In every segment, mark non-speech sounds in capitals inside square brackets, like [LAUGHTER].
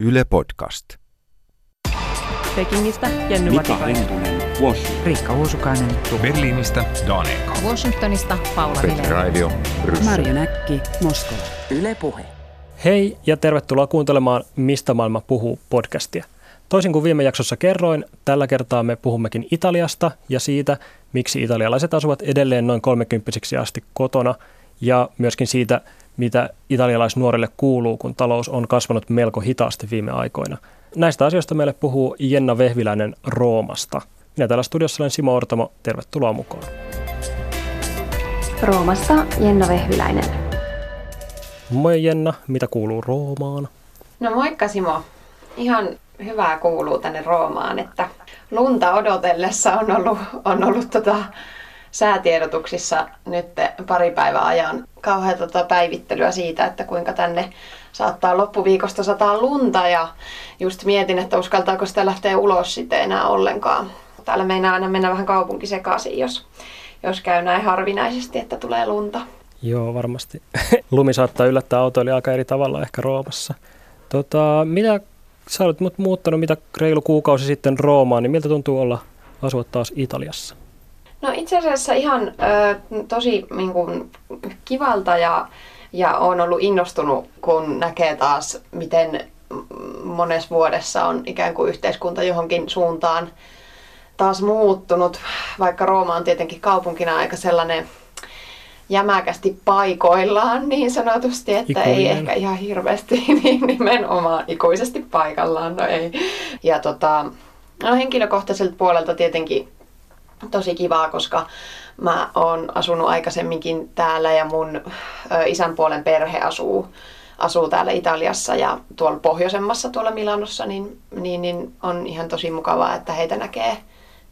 Yle Podcast. Pekingistä Jenny Mika Washington. Riikka Uusukainen, Berliinistä Daniel Washingtonista Paula Vileen. Radio Marjo Näkki, Moskova. Yle Puhe. Hei ja tervetuloa kuuntelemaan Mistä maailma puhuu podcastia. Toisin kuin viime jaksossa kerroin, tällä kertaa me puhummekin Italiasta ja siitä, miksi italialaiset asuvat edelleen noin 30 asti kotona ja myöskin siitä, mitä italialaisnuorille kuuluu, kun talous on kasvanut melko hitaasti viime aikoina. Näistä asioista meille puhuu Jenna Vehviläinen Roomasta. Minä täällä studiossa olen Simo Ortamo. Tervetuloa mukaan. Roomassa Jenna Vehviläinen. Moi Jenna, mitä kuuluu Roomaan? No moikka Simo. Ihan hyvää kuuluu tänne Roomaan, että lunta odotellessa on ollut, on ollut tota säätiedotuksissa nyt pari päivää ajan kauhean tota päivittelyä siitä, että kuinka tänne saattaa loppuviikosta sataa lunta ja just mietin, että uskaltaako sitä lähteä ulos sitten enää ollenkaan. Täällä meinaa aina mennä vähän kaupunki sekaisin, jos, jos käy näin harvinaisesti, että tulee lunta. Joo, varmasti. [LAUGHS] Lumi saattaa yllättää autoille aika eri tavalla ehkä Roomassa. Tota, mitä sä olet muuttanut mitä reilu kuukausi sitten Roomaan, niin miltä tuntuu olla asua taas Italiassa? No itse asiassa ihan ö, tosi niin kuin, kivalta ja, ja olen ollut innostunut, kun näkee taas, miten monessa vuodessa on ikään kuin yhteiskunta johonkin suuntaan taas muuttunut, vaikka Rooma on tietenkin kaupunkina aika sellainen jämäkästi paikoillaan niin sanotusti, että Ikuinen. ei ehkä ihan hirveästi [LAUGHS] niin nimenomaan ikuisesti paikallaan, no ei. Ja tota, no henkilökohtaiselta puolelta tietenkin tosi kivaa, koska mä oon asunut aikaisemminkin täällä ja mun isän puolen perhe asuu, asuu täällä Italiassa ja tuolla pohjoisemmassa tuolla Milanossa, niin, niin, niin on ihan tosi mukavaa, että heitä näkee,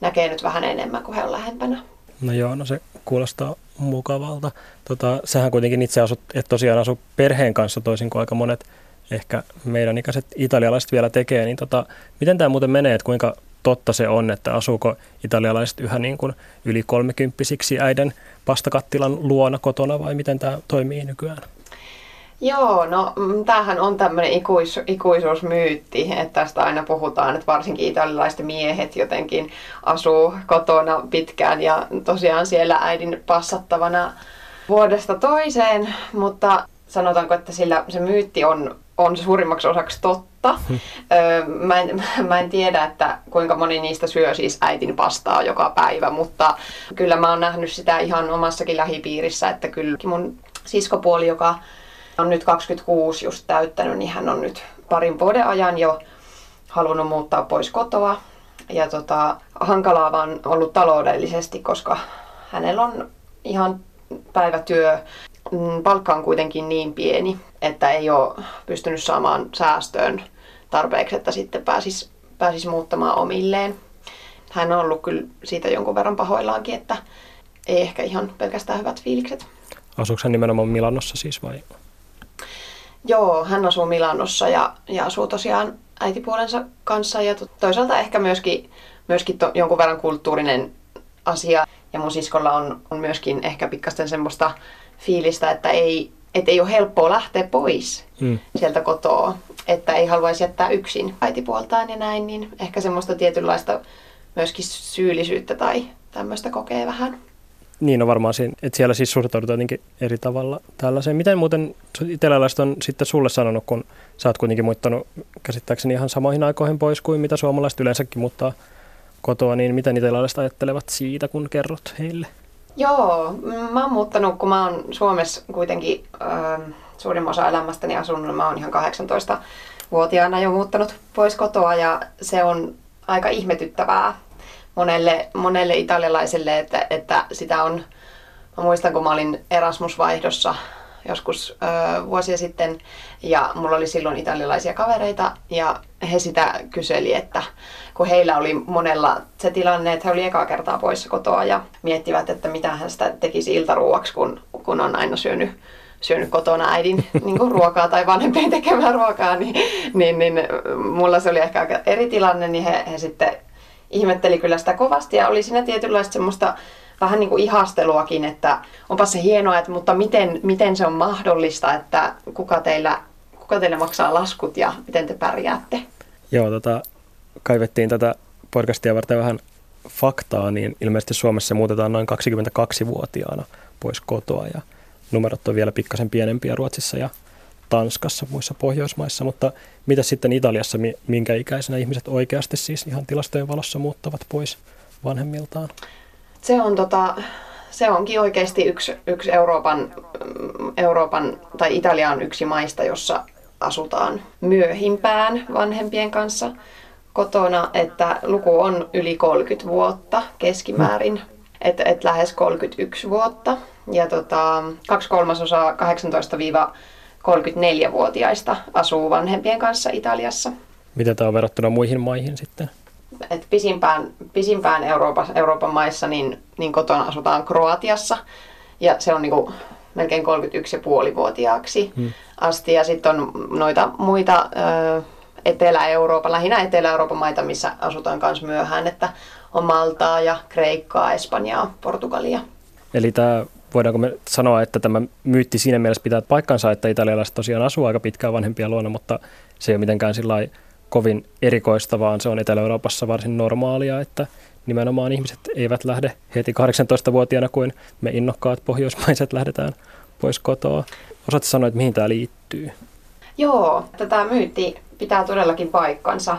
näkee nyt vähän enemmän, kuin he on lähempänä. No joo, no se kuulostaa mukavalta. Tota, sähän kuitenkin itse asut, et tosiaan asu perheen kanssa toisin kuin aika monet ehkä meidän ikäiset italialaiset vielä tekee, niin tota, miten tämä muuten menee, että kuinka totta se on, että asuuko italialaiset yhä niin kuin yli kolmekymppisiksi äiden pastakattilan luona kotona vai miten tämä toimii nykyään? Joo, no mm, tämähän on tämmöinen ikuis, ikuisuusmyytti, että tästä aina puhutaan, että varsinkin italialaiset miehet jotenkin asuu kotona pitkään ja tosiaan siellä äidin passattavana vuodesta toiseen, mutta sanotaanko, että sillä se myytti on, on suurimmaksi osaksi totta. Öö, mä, en, [LAUGHS] mä en tiedä, että kuinka moni niistä syö siis äitin pastaa joka päivä, mutta kyllä mä oon nähnyt sitä ihan omassakin lähipiirissä, että kyllä mun siskopuoli, joka on nyt 26 just täyttänyt, niin hän on nyt parin vuoden ajan jo halunnut muuttaa pois kotoa. Ja tota, hankalaa vaan ollut taloudellisesti, koska hänellä on ihan päivätyö. Mm, Palkka on kuitenkin niin pieni, että ei ole pystynyt saamaan säästöön tarpeeksi, että sitten pääsisi, pääsisi muuttamaan omilleen. Hän on ollut kyllä siitä jonkun verran pahoillaankin, että ei ehkä ihan pelkästään hyvät fiilikset. Asuuko hän nimenomaan Milanossa siis vai? Joo, hän asuu Milanossa ja, ja asuu tosiaan äitipuolensa kanssa ja to- toisaalta ehkä myöskin, myöskin to, jonkun verran kulttuurinen asia. Ja mun siskolla on, on myöskin ehkä pikkasten semmoista fiilistä, että ei, et ei ole helppoa lähteä pois Mm. sieltä kotoa, että ei haluaisi jättää yksin äitipuoltaan ja näin, niin ehkä semmoista tietynlaista myöskin syyllisyyttä tai tämmöistä kokee vähän. Niin on varmaan siinä, että siellä siis suhtaudutaan jotenkin eri tavalla tällaiseen. Miten muuten italialaiset on sitten sulle sanonut, kun sä oot kuitenkin muuttanut käsittääkseni ihan samoihin aikoihin pois kuin mitä suomalaiset yleensäkin muuttaa kotoa, niin miten italialaiset ajattelevat siitä, kun kerrot heille? Joo, mä oon muuttanut, kun mä oon Suomessa kuitenkin äh, suurimman osa elämästäni asunut, mä oon ihan 18-vuotiaana jo muuttanut pois kotoa ja se on aika ihmetyttävää monelle, monelle italialaiselle, että, että sitä on, mä muistan kun mä olin Erasmus-vaihdossa joskus ö, vuosia sitten ja mulla oli silloin italialaisia kavereita ja he sitä kyseli, että kun heillä oli monella se tilanne, että he oli ekaa kertaa poissa kotoa ja miettivät, että mitä hän sitä tekisi iltaruuaksi, kun, kun on aina syönyt syönyt kotona äidin [LAUGHS] niin kuin ruokaa tai vanhempien tekemää ruokaa, niin, niin, niin mulla se oli ehkä aika eri tilanne, niin he, he sitten ihmetteli kyllä sitä kovasti ja oli siinä tietynlaista semmoista vähän niin kuin ihasteluakin, että onpa se hienoa, että, mutta miten, miten se on mahdollista, että kuka teillä kuka teille maksaa laskut ja miten te pärjäätte? Joo, tota, kaivettiin tätä podcastia varten vähän faktaa, niin ilmeisesti Suomessa muutetaan noin 22-vuotiaana pois kotoa ja numerot on vielä pikkasen pienempiä Ruotsissa ja Tanskassa, muissa Pohjoismaissa, mutta mitä sitten Italiassa, minkä ikäisenä ihmiset oikeasti siis ihan tilastojen valossa muuttavat pois vanhemmiltaan? Se on tota, se onkin oikeasti yksi, yksi Euroopan, Euroopan, tai Italia on yksi maista, jossa asutaan myöhimpään vanhempien kanssa kotona, että luku on yli 30 vuotta keskimäärin, että et lähes 31 vuotta. Ja tota, kaksi kolmasosaa 18-34-vuotiaista asuu vanhempien kanssa Italiassa. Miten tämä on verrattuna muihin maihin sitten? Et pisimpään, pisimpään Euroopan, Euroopan maissa niin, niin kotona asutaan Kroatiassa ja se on niinku melkein 31,5-vuotiaaksi hmm. Asti. Ja sitten on noita muita Etelä-Euroopan, lähinnä Etelä-Euroopan maita, missä asutaan myös myöhään, että on Maltaa ja Kreikkaa, Espanjaa, Portugalia. Eli tämä, voidaanko me sanoa, että tämä myytti siinä mielessä pitää paikkansa, että italialaiset tosiaan asuu aika pitkään vanhempia luona, mutta se ei ole mitenkään kovin erikoista, vaan se on Etelä-Euroopassa varsin normaalia, että nimenomaan ihmiset eivät lähde heti 18-vuotiaana kuin me innokkaat pohjoismaiset lähdetään pois kotoa. Osaatko sanoa, että mihin tämä liittyy? Joo, tätä myytti pitää todellakin paikkansa.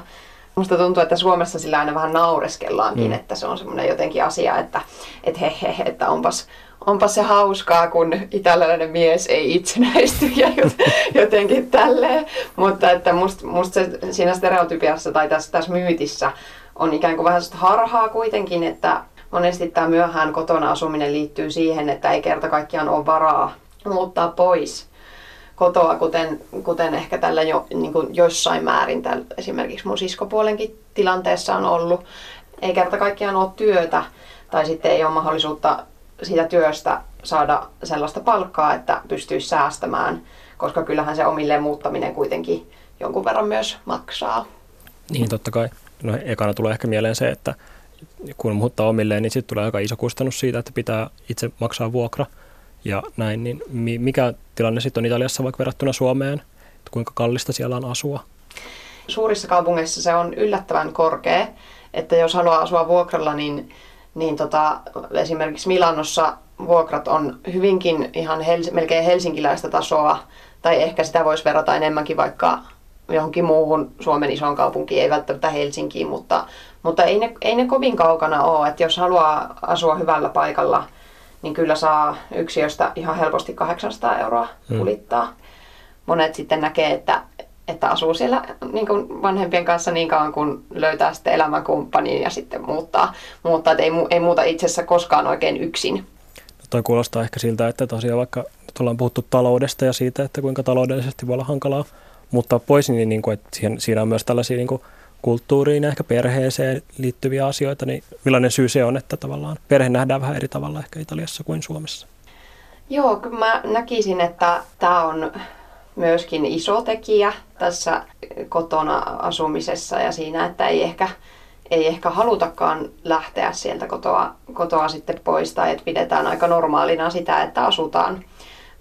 Musta tuntuu, että Suomessa sillä aina vähän naureskellaankin, mm. että se on semmoinen jotenkin asia, että et he, he, että onpas, onpas se hauskaa, kun italialainen mies ei itsenäisty ja [LAUGHS] jotenkin tälleen. Mutta että musta must se siinä stereotypiassa tai tässä, tässä myytissä on ikään kuin vähän harhaa kuitenkin, että monesti tämä myöhään kotona asuminen liittyy siihen, että ei kerta kaikkiaan ole varaa muuttaa pois kotoa, kuten, kuten ehkä tällä jo, niin kuin jossain määrin tällä, esimerkiksi mun siskopuolenkin tilanteessa on ollut. Ei kerta kaikkiaan ole työtä tai sitten ei ole mahdollisuutta siitä työstä saada sellaista palkkaa, että pystyisi säästämään, koska kyllähän se omilleen muuttaminen kuitenkin jonkun verran myös maksaa. Niin, totta kai. No ekana tulee ehkä mieleen se, että kun muuttaa omilleen, niin sitten tulee aika iso kustannus siitä, että pitää itse maksaa vuokra ja näin. Niin mikä tilanne sitten on Italiassa vaikka verrattuna Suomeen? Että kuinka kallista siellä on asua? Suurissa kaupungeissa se on yllättävän korkea, että jos haluaa asua vuokralla, niin, niin tota, esimerkiksi Milanossa vuokrat on hyvinkin ihan hels- melkein helsinkiläistä tasoa, tai ehkä sitä voisi verrata enemmänkin vaikka johonkin muuhun Suomen isoon kaupunkiin, ei välttämättä Helsinkiin, mutta, mutta ei, ne, ei ne kovin kaukana ole. Että jos haluaa asua hyvällä paikalla, niin kyllä saa yksiöstä ihan helposti 800 euroa hmm. kulittaa. Hmm. Monet sitten näkee, että, että asuu siellä niin kuin vanhempien kanssa niin kauan, kun löytää sitten elämänkumppanin ja sitten muuttaa. muuttaa että ei, ei muuta itsessä koskaan oikein yksin. No toi kuulostaa ehkä siltä, että tosiaan vaikka nyt ollaan puhuttu taloudesta ja siitä, että kuinka taloudellisesti voi olla hankalaa muuttaa pois, niin, niin kuin, että siihen, siinä on myös tällaisia niin kuin kulttuuriin ja ehkä perheeseen liittyviä asioita, niin millainen syy se on, että tavallaan perhe nähdään vähän eri tavalla ehkä Italiassa kuin Suomessa? Joo, kyllä mä näkisin, että tämä on myöskin iso tekijä tässä kotona asumisessa ja siinä, että ei ehkä, ei ehkä halutakaan lähteä sieltä kotoa, kotoa sitten pois tai että pidetään aika normaalina sitä, että asutaan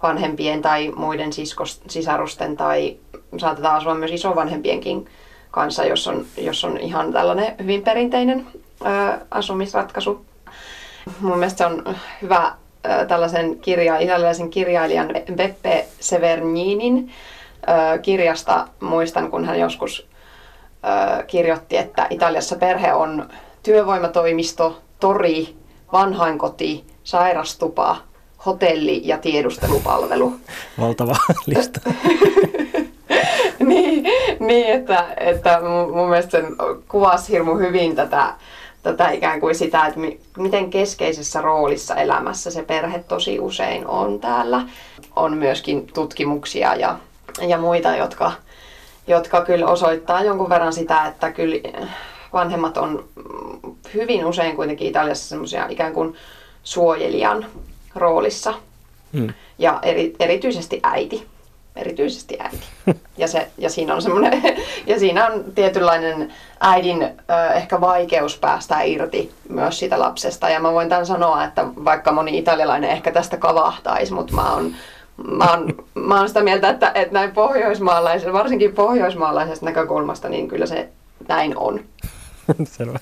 vanhempien tai muiden siskos, sisarusten tai saatetaan asua myös isovanhempienkin kanssa, jos on, jos on ihan tällainen hyvin perinteinen ö, asumisratkaisu. Mun mielestä se on hyvä ö, tällaisen kirja, italialaisen kirjailijan Beppe Severninin ö, kirjasta. Muistan, kun hän joskus ö, kirjoitti, että Italiassa perhe on työvoimatoimisto, tori, vanhainkoti, sairastupa, hotelli ja tiedustelupalvelu. Valtava lista. [LAUGHS] [LAUGHS] niin, niin, että, että mun mielestä sen kuvasi hirmu hyvin tätä, tätä ikään kuin sitä, että mi, miten keskeisessä roolissa elämässä se perhe tosi usein on täällä. On myöskin tutkimuksia ja, ja muita, jotka, jotka kyllä osoittaa jonkun verran sitä, että kyllä vanhemmat on hyvin usein kuitenkin Italiassa semmoisia ikään kuin suojelijan roolissa. Hmm. Ja eri, erityisesti äiti erityisesti äiti. Ja, se, ja, siinä on semmoinen, [LAUGHS] ja siinä on tietynlainen äidin ö, ehkä vaikeus päästä irti myös siitä lapsesta. Ja mä voin tämän sanoa, että vaikka moni italialainen ehkä tästä kavahtaisi, mutta mä oon, mä oon, mä oon sitä mieltä, että, että näin pohjoismaalaisesta, varsinkin pohjoismaalaisesta näkökulmasta, niin kyllä se näin on. [LAUGHS] Selvä.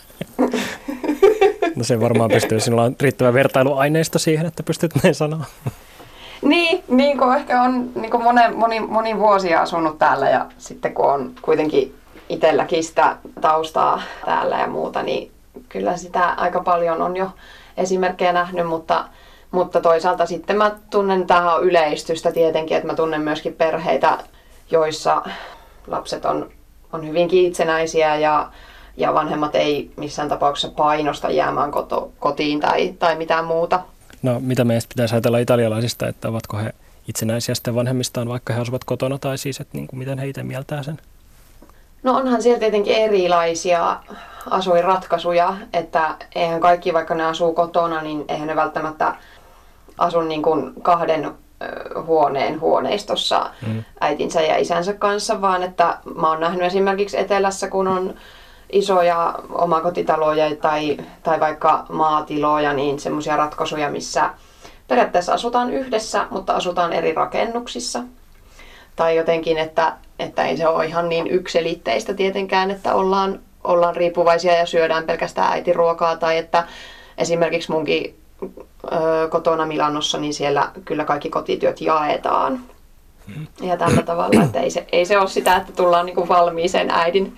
No se varmaan pystyy, sinulla on riittävä vertailuaineisto siihen, että pystyt näin sanoa. Niin, niin kuin ehkä on niin kuin moni, moni, moni vuosia asunut täällä ja sitten kun on kuitenkin itselläkin sitä taustaa täällä ja muuta, niin kyllä sitä aika paljon on jo esimerkkejä nähnyt, mutta, mutta toisaalta sitten mä tunnen tähän yleistystä tietenkin, että mä tunnen myöskin perheitä, joissa lapset on, on hyvinkin itsenäisiä ja, ja vanhemmat ei missään tapauksessa painosta jäämään koto, kotiin tai, tai mitään muuta. No mitä meistä pitäisi ajatella italialaisista, että ovatko he itsenäisiä sitten vanhemmistaan, vaikka he asuvat kotona, tai siis, että niin kuin, miten he itse mieltää sen? No onhan siellä tietenkin erilaisia asuinratkaisuja, että eihän kaikki, vaikka ne asuu kotona, niin eihän ne välttämättä asu niin kuin kahden huoneen huoneistossa mm. äitinsä ja isänsä kanssa, vaan että mä oon nähnyt esimerkiksi etelässä, kun on isoja omakotitaloja tai, tai vaikka maatiloja, niin semmoisia ratkaisuja, missä periaatteessa asutaan yhdessä, mutta asutaan eri rakennuksissa. Tai jotenkin, että, että ei se ole ihan niin ykselitteistä tietenkään, että ollaan, ollaan riippuvaisia ja syödään pelkästään äitiruokaa. Tai että esimerkiksi munkin ö, kotona Milanossa, niin siellä kyllä kaikki kotityöt jaetaan. Ja tällä tavalla, että ei se, ei se ole sitä, että tullaan niin kuin valmiiseen äidin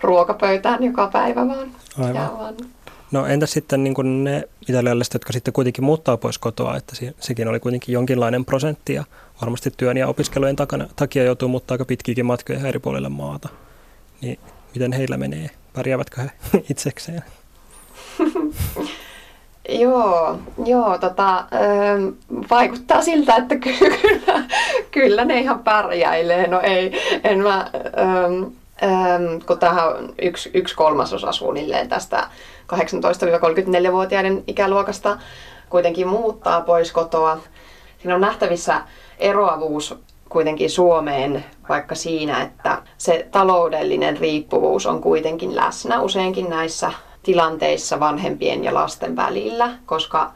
ruokapöytään joka päivä, vaan, Aivan. vaan No entä sitten niin kuin ne italialaiset, jotka sitten kuitenkin muuttaa pois kotoa, että sekin oli kuitenkin jonkinlainen prosentti ja varmasti työn ja opiskelujen takana, takia joutuu muuttaa aika pitkiäkin matkoja eri puolille maata. Niin miten heillä menee? Pärjäävätkö he [LAUGHS] itsekseen? [LAUGHS] Joo, joo tota, ö, vaikuttaa siltä, että [LAUGHS] kyllä, kyllä ne ihan pärjäilee. No ei, en mä, ö, Ähm, kun tähän on yksi, yksi kolmasosa suunnilleen tästä 18-34-vuotiaiden ikäluokasta kuitenkin muuttaa pois kotoa. Siinä on nähtävissä eroavuus kuitenkin Suomeen vaikka siinä, että se taloudellinen riippuvuus on kuitenkin läsnä useinkin näissä tilanteissa vanhempien ja lasten välillä, koska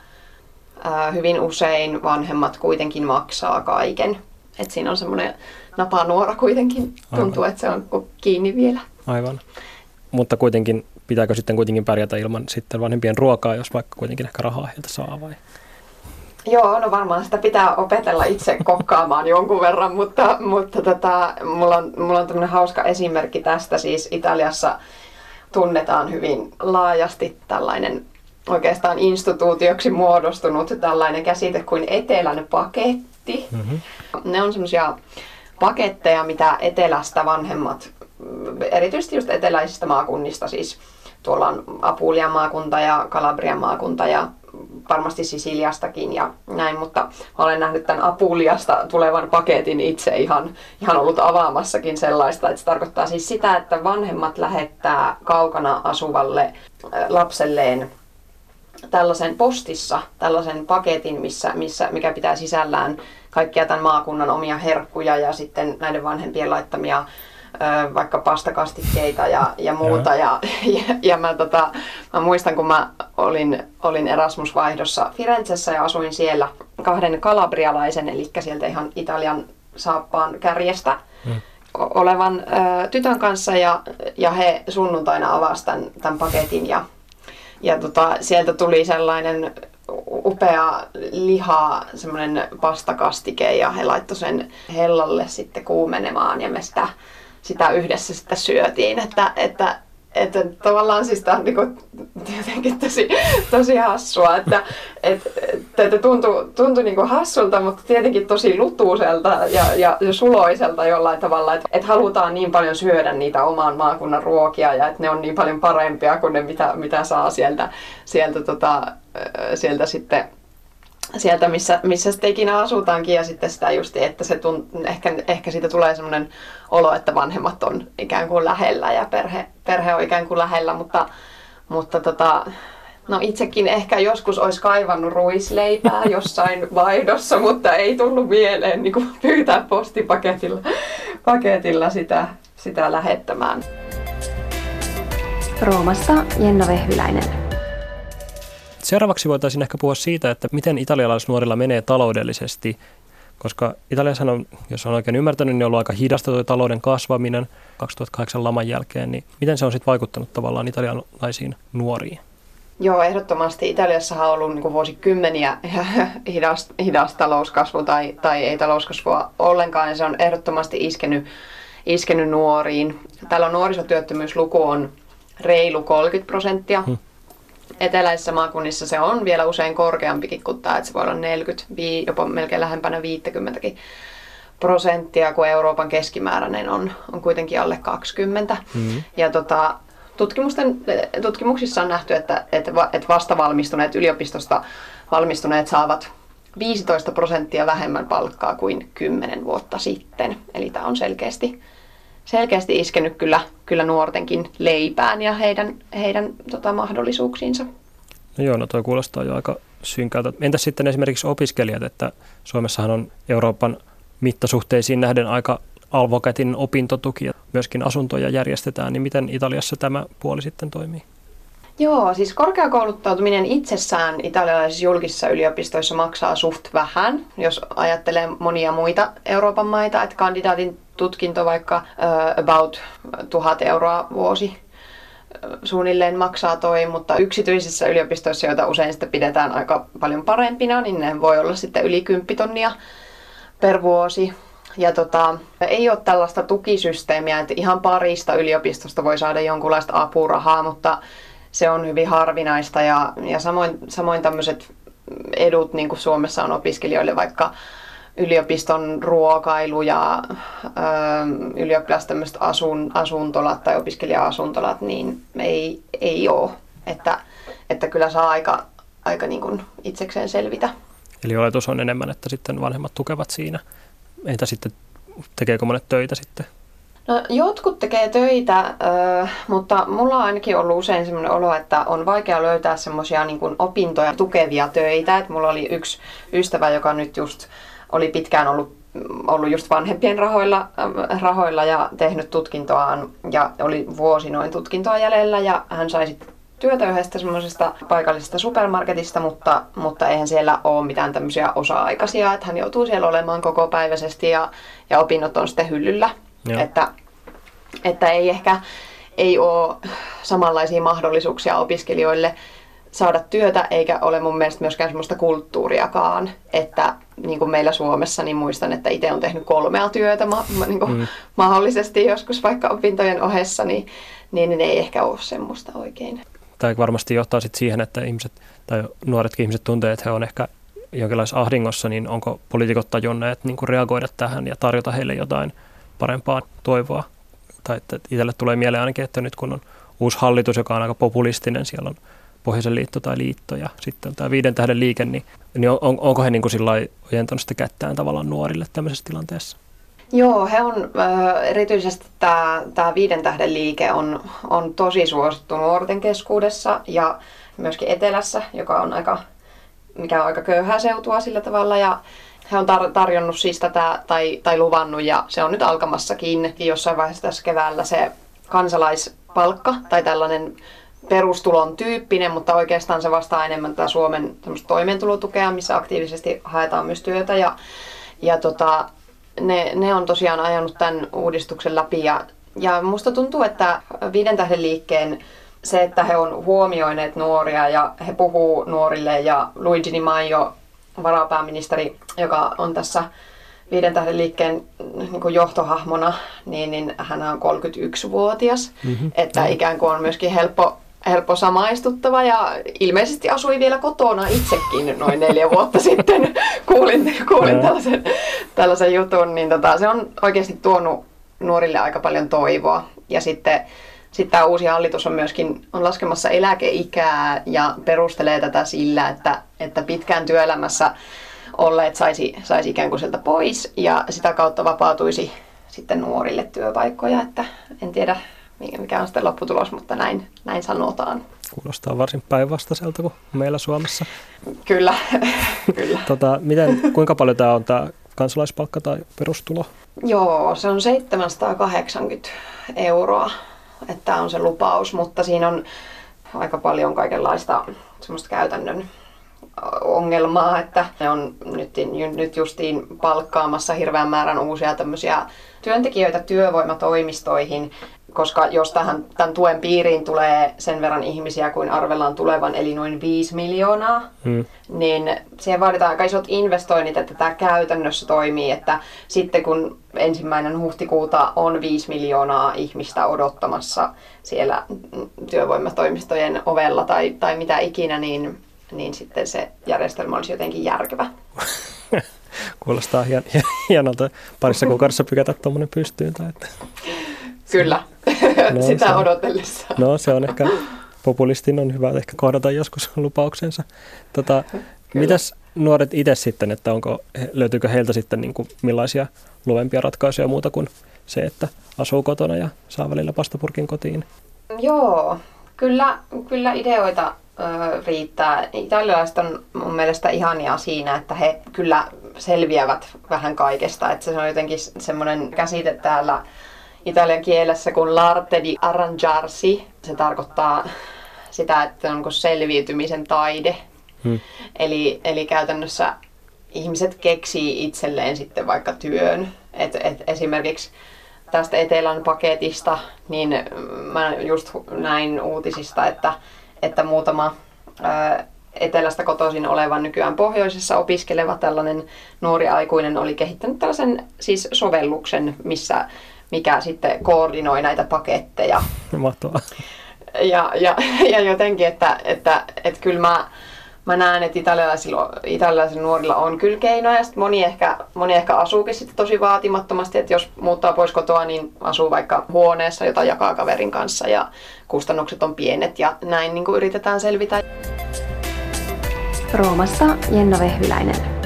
hyvin usein vanhemmat kuitenkin maksaa kaiken. Et siinä on semmoinen napanuora kuitenkin. Tuntuu, Aivan. että se on kiinni vielä. Aivan. Mutta kuitenkin pitääkö sitten kuitenkin pärjätä ilman sitten vanhempien ruokaa, jos vaikka kuitenkin ehkä rahaa heiltä saa vai? Joo, no varmaan sitä pitää opetella itse kokkaamaan [LAUGHS] jonkun verran, mutta, mutta tota, mulla on, mulla on tämmöinen hauska esimerkki tästä. Siis Italiassa tunnetaan hyvin laajasti tällainen oikeastaan instituutioksi muodostunut tällainen käsite kuin etelän paketti. Mm-hmm. Ne on semmoisia paketteja, mitä etelästä vanhemmat, erityisesti just eteläisistä maakunnista, siis tuolla on Apulian maakunta ja Kalabrian maakunta ja varmasti Sisiliastakin ja näin, mutta olen nähnyt tämän Apuliasta tulevan paketin itse ihan, ihan ollut avaamassakin sellaista, että se tarkoittaa siis sitä, että vanhemmat lähettää kaukana asuvalle lapselleen tällaisen postissa tällaisen paketin, missä, missä, mikä pitää sisällään kaikkia tämän maakunnan omia herkkuja ja sitten näiden vanhempien laittamia vaikka pastakastikkeita ja, ja muuta. Ja, [LAUGHS] ja, ja mä, tota, mä muistan, kun mä olin, olin Erasmus-vaihdossa Firenzessä ja asuin siellä kahden kalabrialaisen, eli sieltä ihan Italian saappaan kärjestä hmm. olevan ö, tytön kanssa ja, ja he sunnuntaina avasivat tämän, tämän paketin ja ja tota, sieltä tuli sellainen upea liha, semmoinen pastakastike ja he laittoi sen hellalle sitten kuumenemaan ja me sitä, sitä yhdessä sitten syötiin. Että, että että tavallaan siis tämä on niin jotenkin tosi, tosi hassua, että, että, että tuntui, tuntui niin hassulta, mutta tietenkin tosi lutuuselta ja, ja suloiselta jollain tavalla, että, että halutaan niin paljon syödä niitä oman maakunnan ruokia ja että ne on niin paljon parempia kuin ne, mitä, mitä saa sieltä, sieltä, tota, sieltä sitten sieltä, missä, missä sitten ikinä asutaankin ja sitten sitä justi, että se tunt, ehkä, ehkä siitä tulee semmoinen olo, että vanhemmat on ikään kuin lähellä ja perhe, perhe on ikään kuin lähellä, mutta, mutta tota, no itsekin ehkä joskus olisi kaivannut ruisleipää [LAUGHS] jossain vaihdossa, mutta ei tullut mieleen niin kuin pyytää postipaketilla paketilla sitä, sitä lähettämään. Roomasta Jenna Vehyläinen. Seuraavaksi voitaisiin ehkä puhua siitä, että miten italialaisnuorilla menee taloudellisesti, koska Italiassa on, jos on oikein ymmärtänyt, niin on ollut aika hidasta tuo talouden kasvaminen 2008 laman jälkeen, niin miten se on sitten vaikuttanut tavallaan italialaisiin nuoriin? Joo, ehdottomasti Italiassahan on ollut niin vuosikymmeniä [LAUGHS] hidas, hidas talouskasvu tai, tai ei talouskasvua ollenkaan, ja se on ehdottomasti iskenyt, iskenyt nuoriin. Täällä on nuorisotyöttömyysluku on reilu 30 prosenttia. Hmm. Eteläisissä maakunnissa se on vielä usein korkeampikin kuin tämä, että se voi olla 40, jopa melkein lähempänä 50 prosenttia, kun Euroopan keskimääräinen on, on kuitenkin alle 20. Hmm. Ja tota, tutkimusten, tutkimuksissa on nähty, että, että, että vastavalmistuneet yliopistosta valmistuneet saavat 15 prosenttia vähemmän palkkaa kuin 10 vuotta sitten. Eli tämä on selkeästi, selkeästi iskenyt kyllä, kyllä nuortenkin leipään ja heidän, heidän tota, mahdollisuuksiinsa. No joo, no toi kuulostaa jo aika synkältä. Entäs sitten esimerkiksi opiskelijat, että Suomessahan on Euroopan mittasuhteisiin nähden aika alvokätin opintotuki ja myöskin asuntoja järjestetään, niin miten Italiassa tämä puoli sitten toimii? Joo, siis korkeakouluttautuminen itsessään italialaisissa julkisissa yliopistoissa maksaa suht vähän, jos ajattelee monia muita Euroopan maita, että kandidaatin tutkinto vaikka uh, about tuhat euroa vuosi suunnilleen maksaa toi, mutta yksityisissä yliopistoissa, joita usein sitten pidetään aika paljon parempina, niin ne voi olla sitten yli 10 tonnia per vuosi. Ja tota, ei ole tällaista tukisysteemiä, että ihan parista yliopistosta voi saada jonkunlaista apurahaa, mutta se on hyvin harvinaista ja, ja samoin, samoin tämmöiset edut, niin kuin Suomessa on opiskelijoille vaikka yliopiston ruokailu ja ö, ylioppilas asun, asuntolat tai opiskelija-asuntolat, niin ei, ei ole. Että, että kyllä saa aika, aika niin kuin itsekseen selvitä. Eli oletus on enemmän, että sitten vanhemmat tukevat siinä entä sitten, tekeekö monet töitä sitten? No, jotkut tekee töitä, mutta mulla on ainakin ollut usein sellainen olo, että on vaikea löytää semmoisia niin opintoja tukevia töitä. Et mulla oli yksi ystävä, joka nyt just oli pitkään ollut, ollut just vanhempien rahoilla, rahoilla ja tehnyt tutkintoaan ja oli vuosi noin tutkintoa jäljellä ja hän sai sitten työtä yhdestä semmoisesta paikallisesta supermarketista, mutta, mutta eihän siellä ole mitään tämmöisiä osa-aikaisia, että hän joutuu siellä olemaan koko päiväisesti ja, ja opinnot on sitten hyllyllä. Että, että ei ehkä ei ole samanlaisia mahdollisuuksia opiskelijoille saada työtä, eikä ole mun mielestä myöskään semmoista kulttuuriakaan, että niin kuin meillä Suomessa, niin muistan, että itse on tehnyt kolmea työtä ma- niin kuin mm. mahdollisesti joskus vaikka opintojen ohessa, niin, niin, niin ei ehkä ole semmoista oikein tämä varmasti johtaa sit siihen, että ihmiset tai nuoretkin ihmiset tuntee, että he on ehkä jonkinlaisessa ahdingossa, niin onko poliitikot tajunneet niin kuin reagoida tähän ja tarjota heille jotain parempaa toivoa? Tai että itselle tulee mieleen ainakin, että nyt kun on uusi hallitus, joka on aika populistinen, siellä on Pohjoisen liitto tai liitto ja sitten tämä viiden tähden liike, niin, niin on, onko he niin kuin ojentanut sitä kättään tavallaan nuorille tämmöisessä tilanteessa? Joo, he on, erityisesti tämä, tämä viiden tähden liike on, on tosi suosittu nuorten keskuudessa ja myöskin etelässä, joka on aika, mikä on aika köyhää seutua sillä tavalla ja he on tar- tarjonnut siis tätä tai, tai luvannut ja se on nyt alkamassakin. Jossain vaiheessa tässä keväällä se kansalaispalkka tai tällainen perustulon tyyppinen, mutta oikeastaan se vastaa enemmän tätä Suomen toimeentulotukea, missä aktiivisesti haetaan myös työtä. Ja, ja tota, ne, ne on tosiaan ajanut tämän uudistuksen läpi ja, ja musta tuntuu, että Viiden tähden liikkeen se, että he on huomioineet nuoria ja he puhuu nuorille ja Luigi Di Maio, varapääministeri, joka on tässä Viiden tähden liikkeen niin kuin johtohahmona, niin, niin hän on 31-vuotias, mm-hmm. että ikään kuin on myöskin helppo helppo samaistuttava ja ilmeisesti asui vielä kotona itsekin noin neljä vuotta [LAUGHS] sitten. kuulin kuulin tällaisen, tällaisen jutun, niin tota, se on oikeasti tuonut nuorille aika paljon toivoa. Ja sitten sitten tämä uusi hallitus on myöskin on laskemassa eläkeikää ja perustelee tätä sillä, että, että pitkään työelämässä olleet saisi, saisi ikään kuin sieltä pois ja sitä kautta vapautuisi sitten nuorille työpaikkoja. Että en tiedä, mikä on sitten lopputulos, mutta näin, näin sanotaan. Kuulostaa varsin päinvastaiselta kuin meillä Suomessa. Kyllä, [LAUGHS] kyllä. Tota, miten, kuinka paljon tämä on tämä kansalaispalkka tai perustulo? Joo, se on 780 euroa, että tämä on se lupaus, mutta siinä on aika paljon kaikenlaista semmoista käytännön ongelmaa, että ne on nyt, nyt justiin palkkaamassa hirveän määrän uusia tämmöisiä työntekijöitä työvoimatoimistoihin, koska jos tähän, tämän tuen piiriin tulee sen verran ihmisiä kuin arvellaan tulevan, eli noin 5 miljoonaa, hmm. niin siihen vaaditaan aika isot investoinnit, että tämä käytännössä toimii, että sitten kun ensimmäinen huhtikuuta on 5 miljoonaa ihmistä odottamassa siellä työvoimatoimistojen ovella tai, tai mitä ikinä, niin, niin sitten se järjestelmä olisi jotenkin järkevä. [LAUGHS] Kuulostaa hien, hienolta parissa kuukaudessa pykätä tuommoinen pystyyn. Tai että... [LAUGHS] Kyllä, no, [LAUGHS] sitä se, odotellessa. No se on ehkä, populistin on hyvä ehkä kohdata joskus [LAUGHS] lupauksensa. Tota, mitäs nuoret itse sitten, että onko, löytyykö heiltä sitten niin kuin millaisia luovempia ratkaisuja muuta kuin se, että asuu kotona ja saa välillä pastapurkin kotiin? Joo, kyllä, kyllä ideoita ö, riittää. Italialaiset on mun mielestä ihania siinä, että he kyllä selviävät vähän kaikesta. Että se on jotenkin semmoinen käsite täällä italian kielessä kuin l'arte di arrangiarsi. Se tarkoittaa sitä, että onko selviytymisen taide. Hmm. Eli, eli käytännössä ihmiset keksii itselleen sitten vaikka työn. Et, et esimerkiksi tästä Etelän paketista, niin mä just näin uutisista, että, että muutama ää, etelästä kotoisin oleva nykyään pohjoisessa opiskeleva tällainen nuori aikuinen oli kehittänyt tällaisen siis sovelluksen, missä mikä sitten koordinoi näitä paketteja. [LAUGHS] Mahtavaa. Ja, ja, ja jotenkin, että, että, että kyllä mä, mä näen, että italialaisilla, italialaisilla nuorilla on kyllä keinoja. Ja moni ehkä, moni ehkä asuukin sitten tosi vaatimattomasti, että jos muuttaa pois kotoa, niin asuu vaikka huoneessa, jota jakaa kaverin kanssa ja kustannukset on pienet ja näin niin kuin yritetään selvitä. Roomasta Jenna Vehyläinen.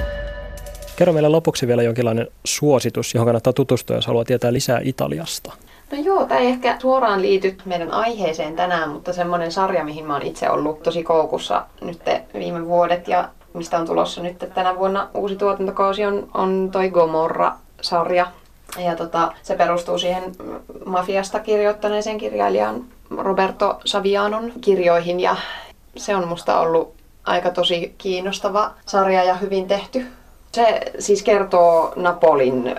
Kerro meille lopuksi vielä jonkinlainen suositus, johon kannattaa tutustua, jos haluaa tietää lisää Italiasta. No joo, tämä ei ehkä suoraan liity meidän aiheeseen tänään, mutta semmoinen sarja, mihin mä oon itse ollut tosi koukussa nyt viime vuodet ja mistä on tulossa nyt tänä vuonna uusi tuotantokausi on, on toi Gomorra-sarja. Ja tota, se perustuu siihen mafiasta kirjoittaneeseen kirjailijan Roberto Savianon kirjoihin ja se on musta ollut aika tosi kiinnostava sarja ja hyvin tehty. Se siis kertoo Napolin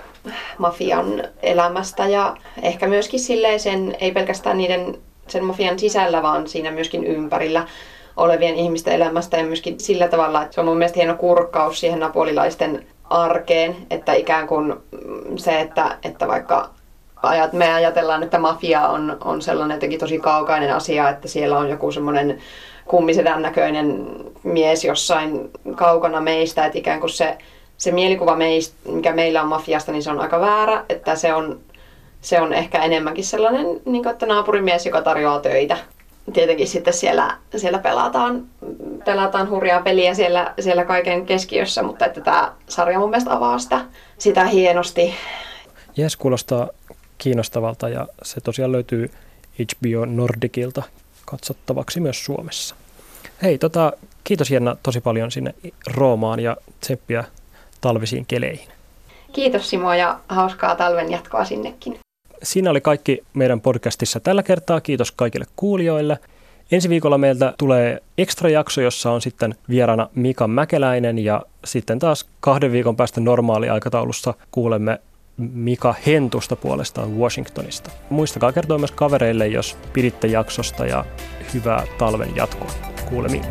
mafian elämästä ja ehkä myöskin silleen sen, ei pelkästään niiden sen mafian sisällä, vaan siinä myöskin ympärillä olevien ihmisten elämästä ja myöskin sillä tavalla, että se on mun mielestä hieno kurkkaus siihen napolilaisten arkeen, että ikään kuin se, että, että vaikka ajat, me ajatellaan, että mafia on, on sellainen jotenkin tosi kaukainen asia, että siellä on joku semmoinen kummisedän näköinen mies jossain kaukana meistä, että ikään kuin se se mielikuva, meistä, mikä meillä on mafiasta, niin se on aika väärä, että se on, se on ehkä enemmänkin sellainen, niin kuin, että naapurimies, joka tarjoaa töitä. Tietenkin sitten siellä, siellä pelataan, pelataan hurjaa peliä siellä, siellä kaiken keskiössä, mutta että tämä sarja mun mielestä avaa sitä, sitä hienosti. Jes, kuulostaa kiinnostavalta ja se tosiaan löytyy HBO Nordicilta katsottavaksi myös Suomessa. Hei, tota, kiitos Jenna tosi paljon sinne Roomaan ja tseppiä talvisiin keleihin. Kiitos Simo ja hauskaa talven jatkoa sinnekin. Siinä oli kaikki meidän podcastissa tällä kertaa. Kiitos kaikille kuulijoille. Ensi viikolla meiltä tulee ekstra jakso, jossa on sitten vieraana Mika Mäkeläinen ja sitten taas kahden viikon päästä normaali aikataulussa kuulemme Mika Hentusta puolestaan Washingtonista. Muistakaa kertoa myös kavereille, jos piditte jaksosta ja hyvää talven jatkoa. Kuulemiin.